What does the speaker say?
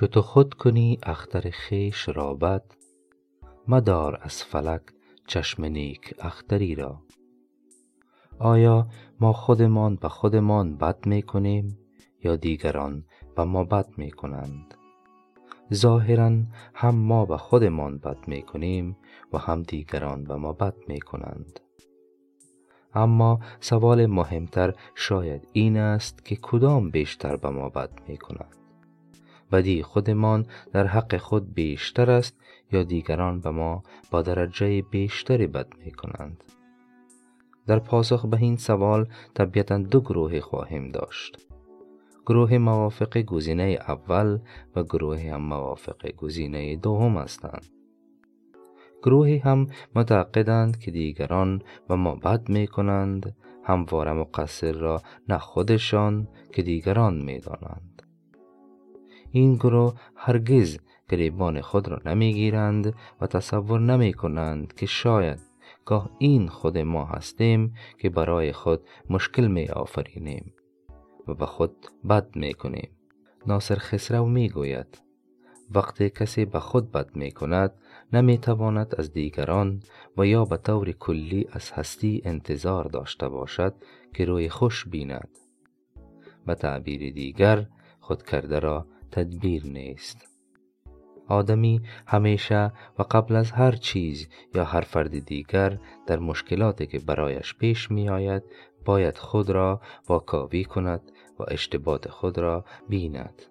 چو تو خود کنی اختر خویش را بد مدار از فلک چشم نیک اختری را. آیا ما خودمان به خودمان بد می کنیم یا دیگران به ما بد می کنند ظاهرا هم ما به خودمان بد می کنیم و هم دیگران به ما بد می کنند اما سوال مهمتر شاید این است که کدام بیشتر به ما بد می کند بدی خودمان در حق خود بیشتر است یا دیگران به ما با درجه بیشتری بد می کنند در پاسخ به این سوال طبیعتا دو گروه خواهیم داشت. گروه موافق گزینه اول و گروه هم موافق گزینه دوم هستند. گروهی هم معتقدند که دیگران به ما بد می کنند همواره مقصر را نه خودشان که دیگران می دانند. این گروه هرگز گریبان خود را نمی گیرند و تصور نمی کنند که شاید گاه این خود ما هستیم که برای خود مشکل می آفرینیم و به خود بد می کنیم ناصر خسرو می گوید وقتی کسی به خود بد می کند نمی تواند از دیگران و یا به طور کلی از هستی انتظار داشته باشد که روی خوش بیند. به تعبیر دیگر خود کرده را تدبیر نیست. آدمی همیشه و قبل از هر چیز یا هر فرد دیگر در مشکلاتی که برایش پیش می آید باید خود را واکاوی کند و اشتباط خود را بیند.